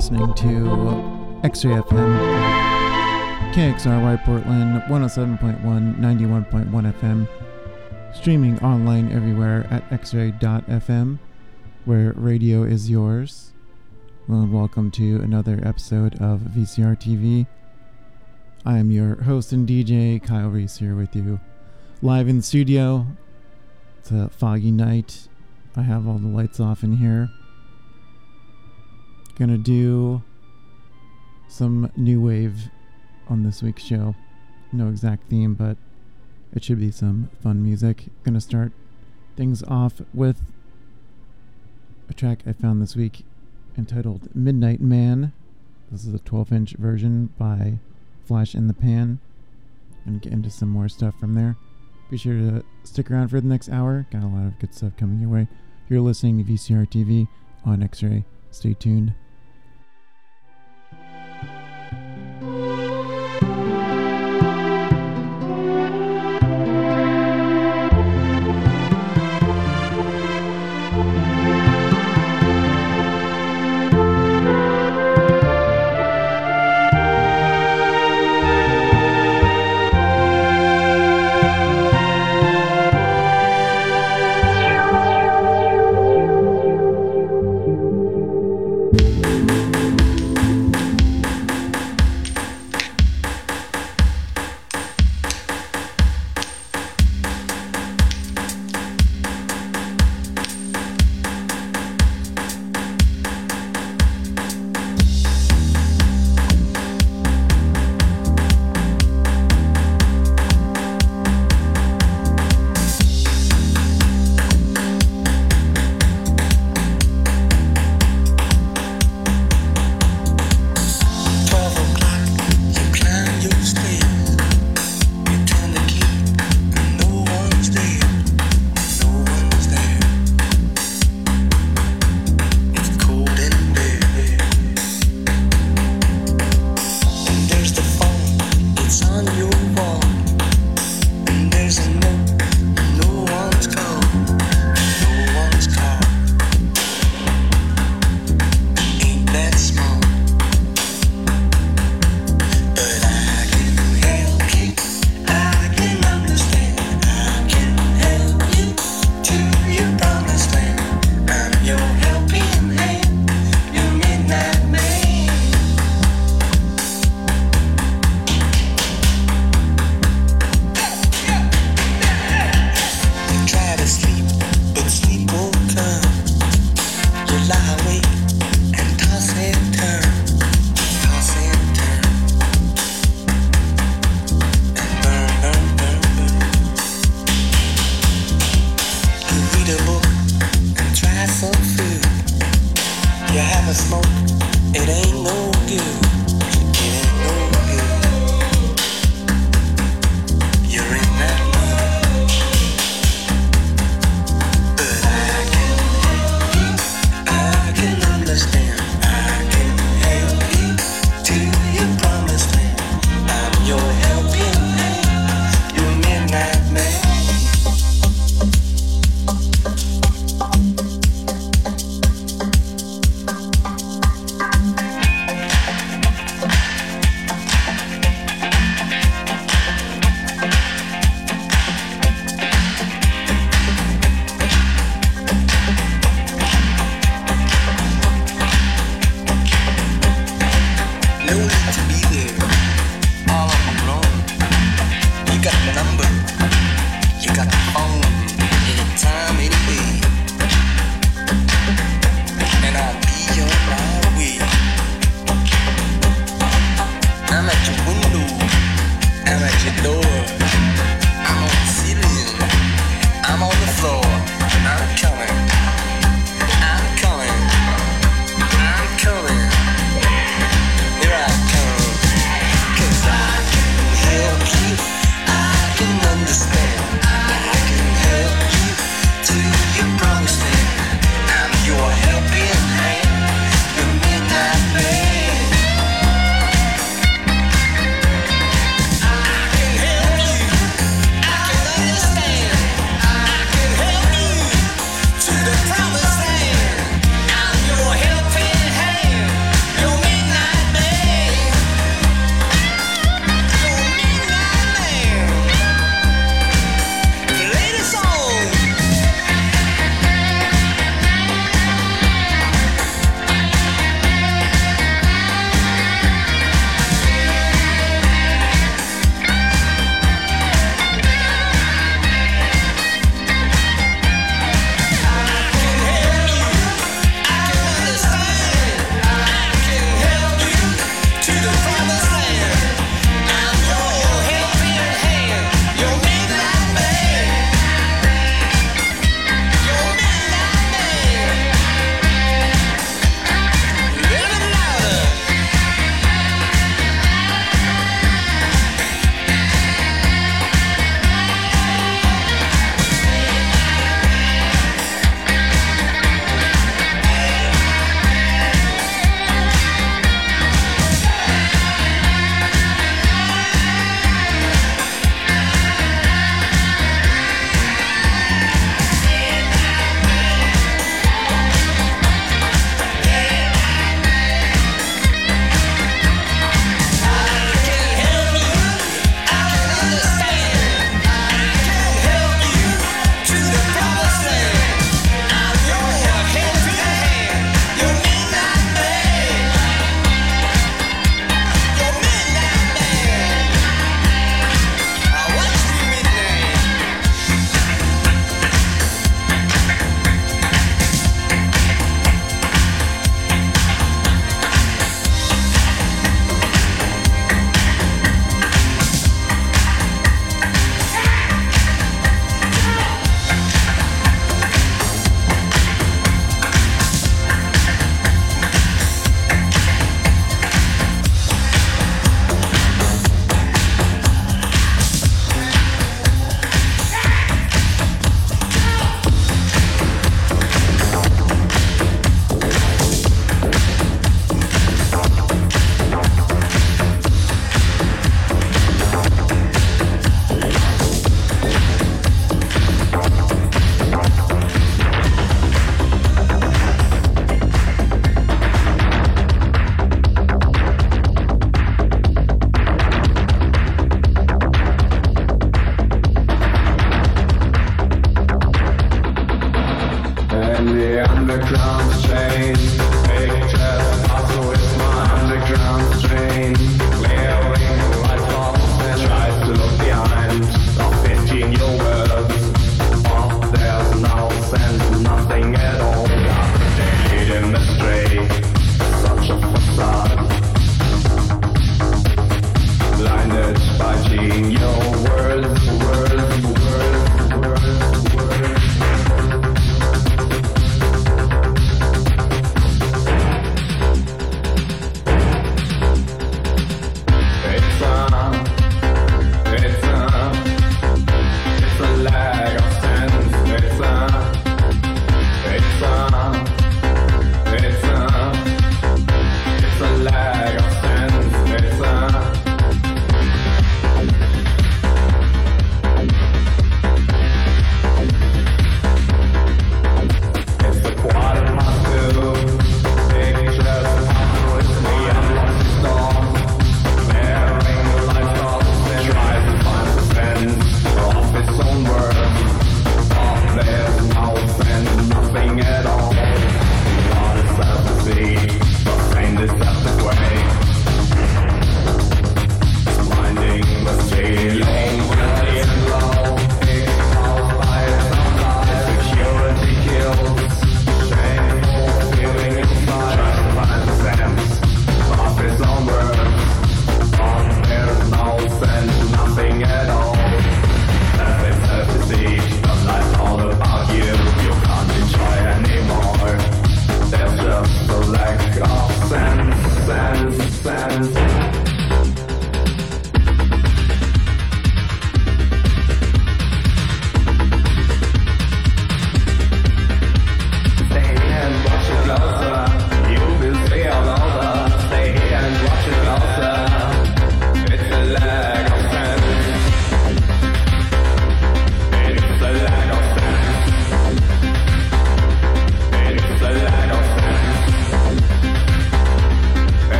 Listening to X-Ray FM, KXRY Portland, 107.1, 91.1 FM, streaming online everywhere at xray.fm, where radio is yours. Well, welcome to another episode of VCR TV. I am your host and DJ, Kyle Reese, here with you, live in the studio it's a foggy night. I have all the lights off in here. Gonna do some new wave on this week's show. No exact theme, but it should be some fun music. Gonna start things off with a track I found this week entitled Midnight Man. This is a 12 inch version by Flash and the Pan. And get into some more stuff from there. Be sure to stick around for the next hour. Got a lot of good stuff coming your way. You're listening to VCR TV on X Ray. Stay tuned.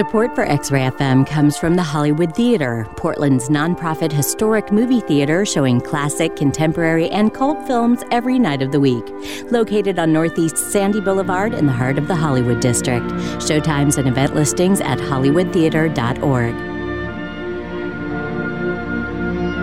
Support for X Ray FM comes from the Hollywood Theater, Portland's nonprofit historic movie theater showing classic, contemporary, and cult films every night of the week. Located on Northeast Sandy Boulevard in the heart of the Hollywood District. Showtimes and event listings at hollywoodtheater.org.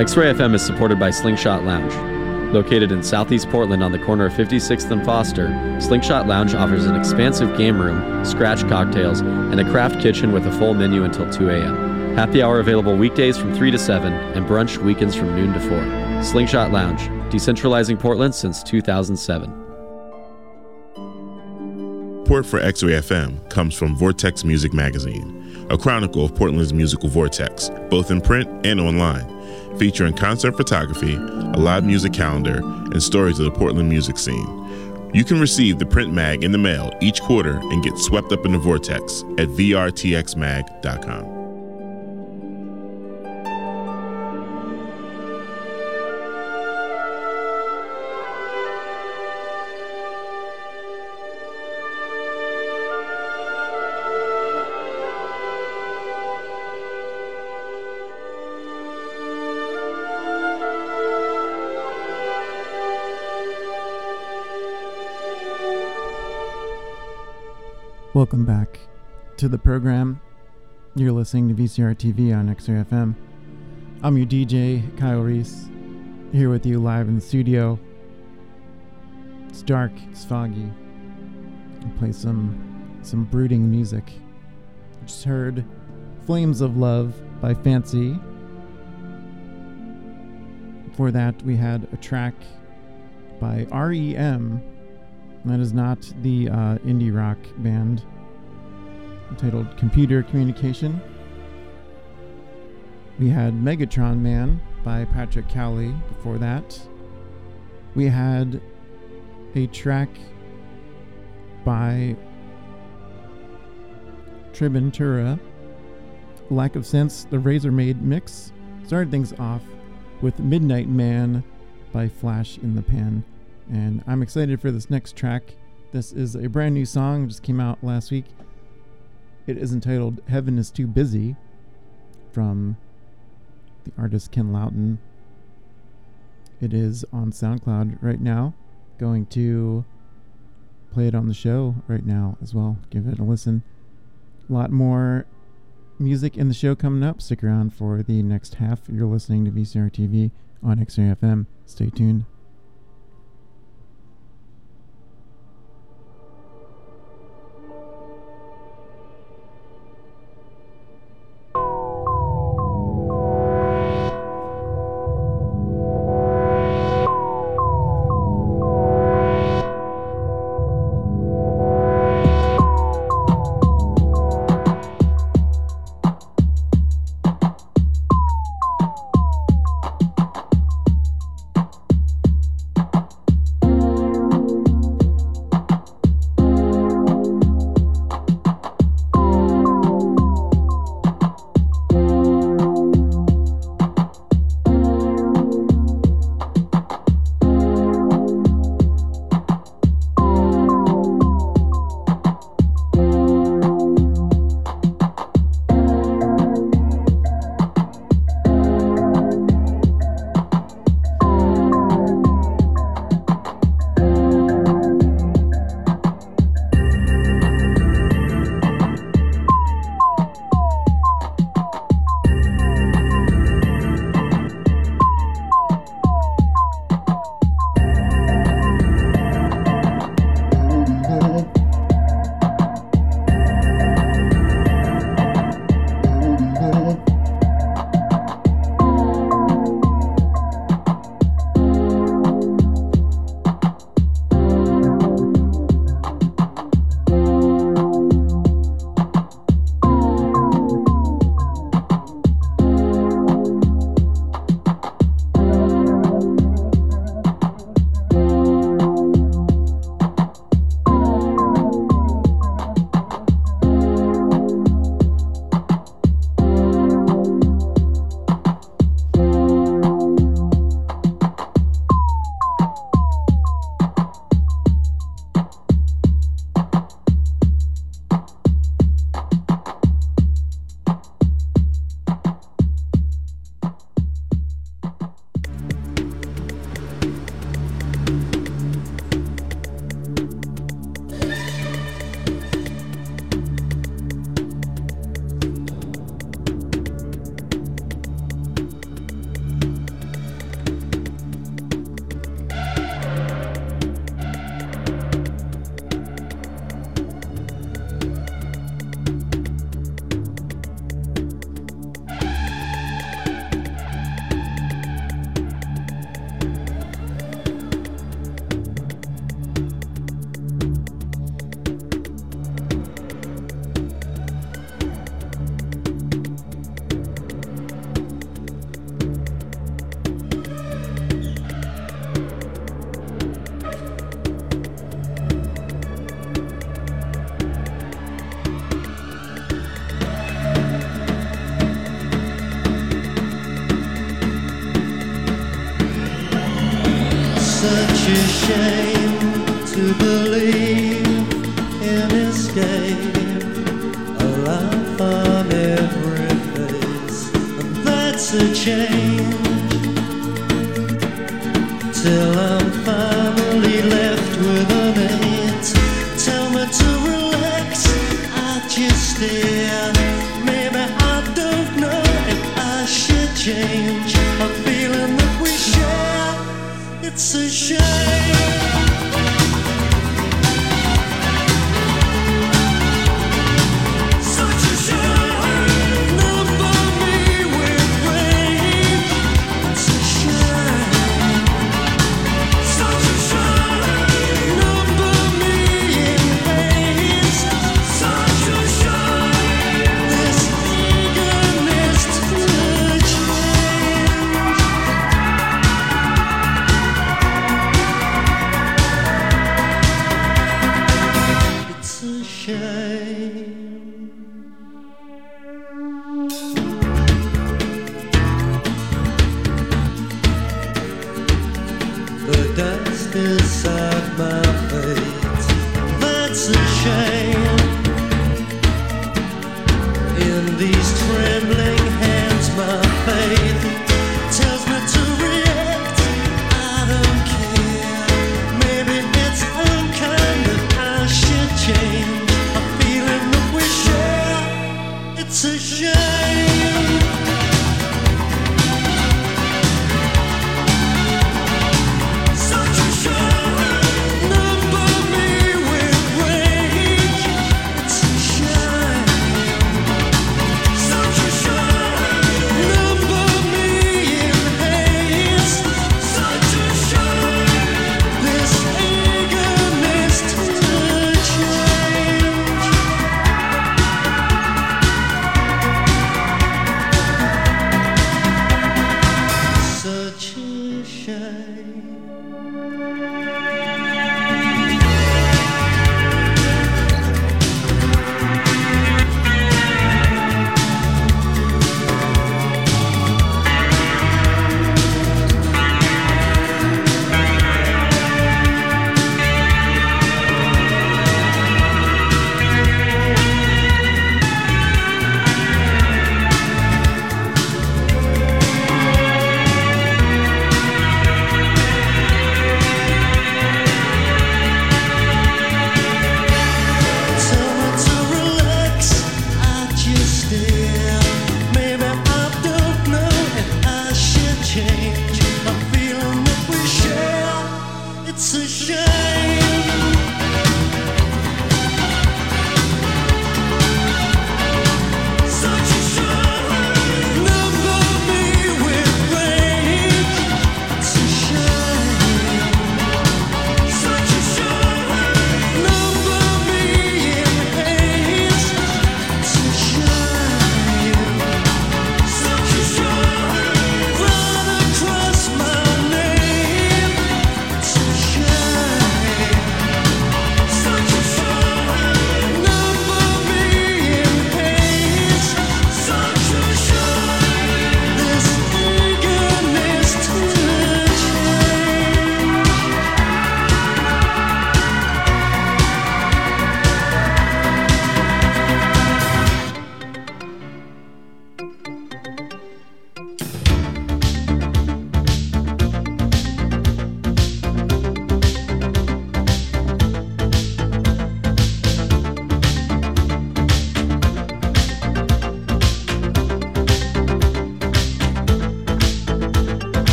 X Ray FM is supported by Slingshot Lounge. Located in southeast Portland on the corner of 56th and Foster, Slingshot Lounge offers an expansive game room, scratch cocktails, and a craft kitchen with a full menu until 2 a.m. Happy hour available weekdays from 3 to 7 and brunch weekends from noon to 4. Slingshot Lounge, decentralizing Portland since 2007. Support for X-Ray FM comes from Vortex Music Magazine, a chronicle of Portland's musical vortex, both in print and online featuring concert photography, a live music calendar, and stories of the Portland music scene. You can receive the print mag in the mail each quarter and get swept up in the vortex at vrtxmag.com. Welcome back to the program. You're listening to VCR TV on XRFM. FM. I'm your DJ, Kyle Reese, here with you live in the studio. It's dark, it's foggy. I play some some brooding music. Just heard Flames of Love by Fancy. Before that, we had a track by REM that is not the uh, indie rock band titled Computer Communication. We had Megatron Man by Patrick Cowley before that. We had a track by Tribantura, Lack of Sense, the Razormaid mix. Started things off with Midnight Man by Flash and the Pan and I'm excited for this next track. This is a brand new song, just came out last week. It is entitled Heaven is Too Busy from the artist Ken Laüten. It is on SoundCloud right now. Going to play it on the show right now as well. Give it a listen. A lot more music in the show coming up. Stick around for the next half. You're listening to VCR TV on XRFM. Stay tuned. a change. Till I'm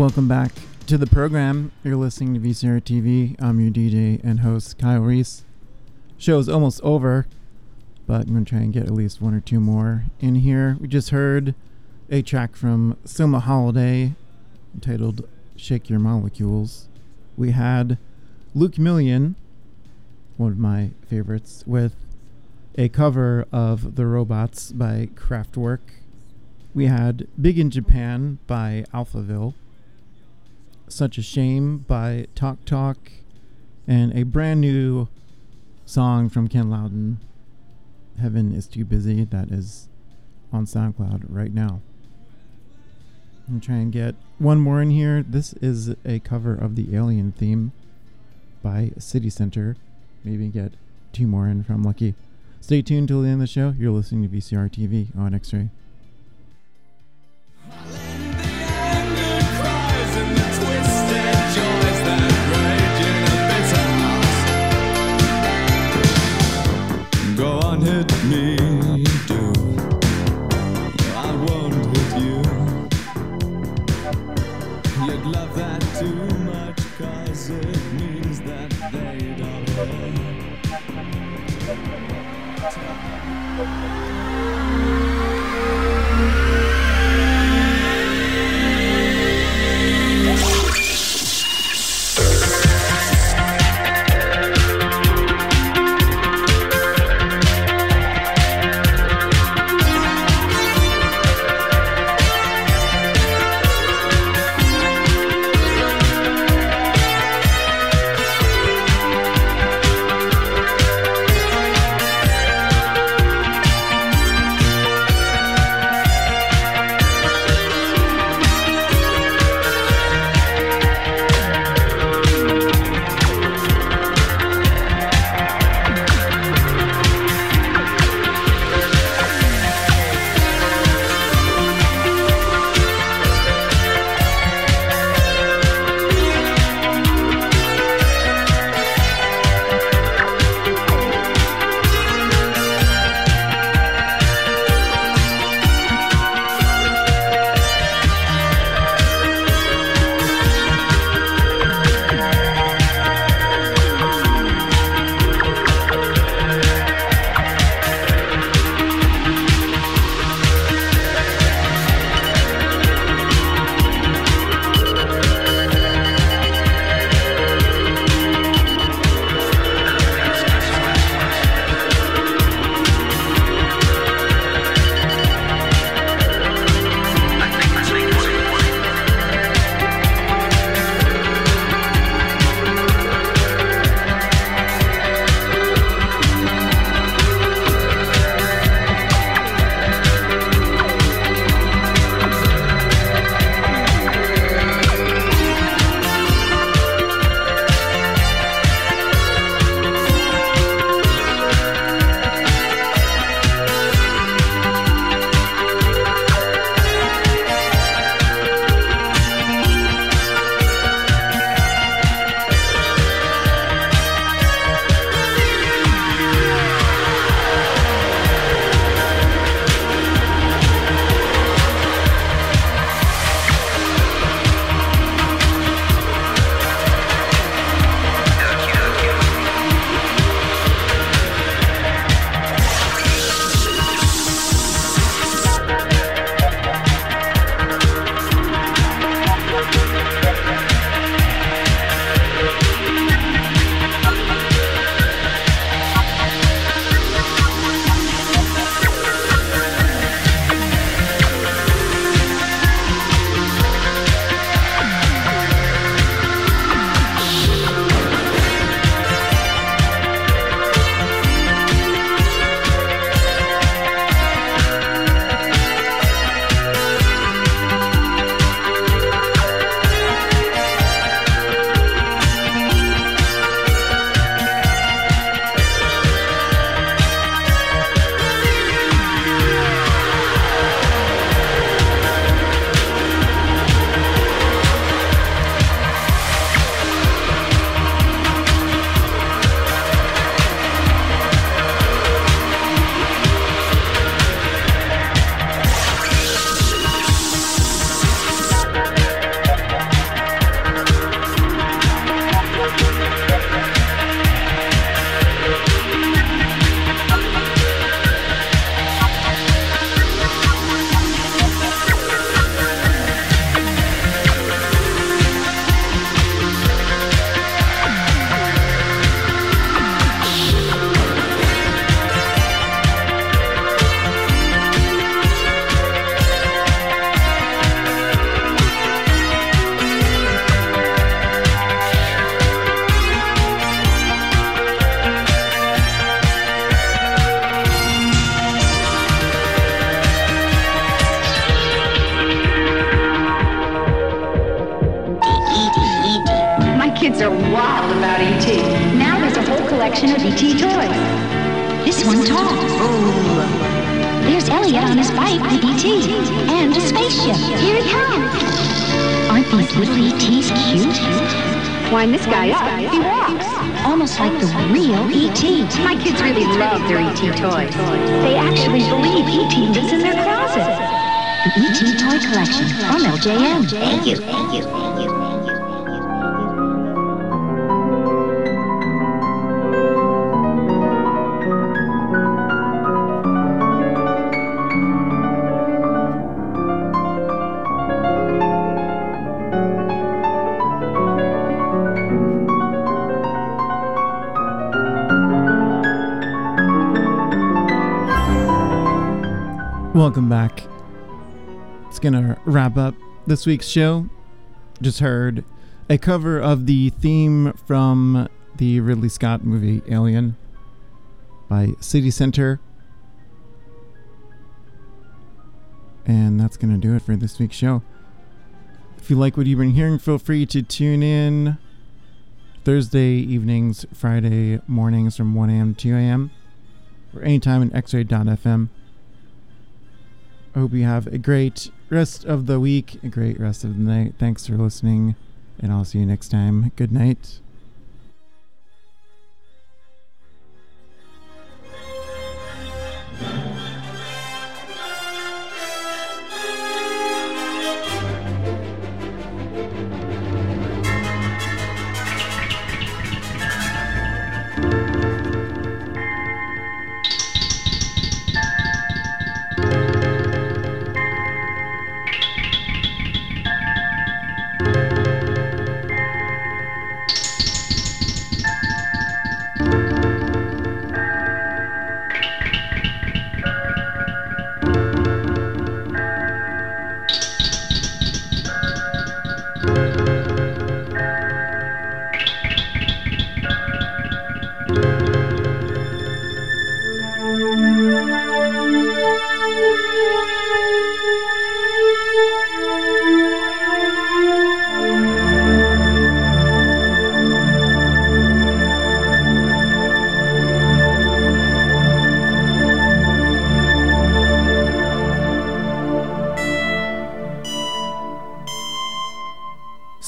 Welcome back to the program. You're listening to VCR TV. I'm your DJ and host, Kyle Reese. Show's almost over, but I'm going to try and get at least one or two more in here. We just heard a track from Soma Holiday titled Shake Your Molecules. We had Luke Million, one of my favorites, with a cover of The Robots by Kraftwerk. We had Big in Japan by Alphaville such a Shame by Talk Talk and a brand new song from Ken Laüten, Heaven is Too Busy, that is on SoundCloud right now. I'm try and get one more in here. This is a cover of the Alien theme by City Center. Maybe get two more in from Lucky. Stay tuned till the end of the show. You're listening to VCR TV on X-Ray. Kids are wild about E.T. Now there's a whole collection of E.T. toys. This one talks. There's Elliot on his bike with E.T. and a spaceship. Here he comes. Aren't these little E.T.s cute? Wind this guy up. He walks. Almost like the real E.T. My kids really love their E.T. toys. They actually believe E.T. lives in their closet. The E.T. Toy Collection from LJM. Thank you. Thank you. Thank you. Welcome back. It's gonna wrap up this week's show. Just heard a cover of the theme from the Ridley Scott movie Alien by City Center. And that's gonna do it for this week's show. If you like what you've been hearing, feel free to tune in Thursday evenings, Friday mornings from 1 a.m. to 2 a.m. or anytime in xray.fm. I hope you have a great rest of the week, a great rest of the night. Thanks for listening, and I'll see you next time. Good night.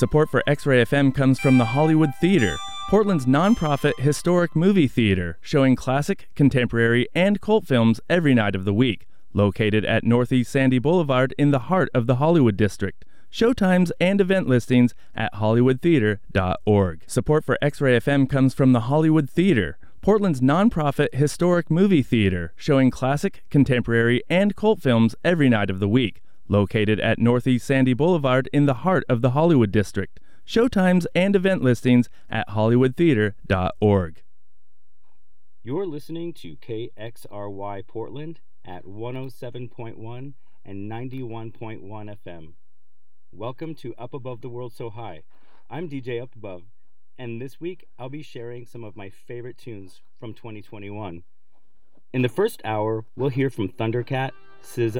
Support for X Ray FM comes from the Hollywood Theater, Portland's nonprofit historic movie theater, showing classic, contemporary, and cult films every night of the week. Located at Northeast Sandy Boulevard in the heart of the Hollywood District. Showtimes and event listings at hollywoodtheater.org. Support for X Ray FM comes from the Hollywood Theater, Portland's nonprofit historic movie theater, showing classic, contemporary, and cult films every night of the week located at Northeast Sandy Boulevard in the heart of the Hollywood District. Showtimes and event listings at hollywoodtheater.org. You're listening to KXRY Portland at 107.1 and 91.1 FM. Welcome to Up Above the World So High. I'm DJ Up Above, and this week I'll be sharing some of my favorite tunes from 2021. In the first hour, we'll hear from Thundercat, SZA,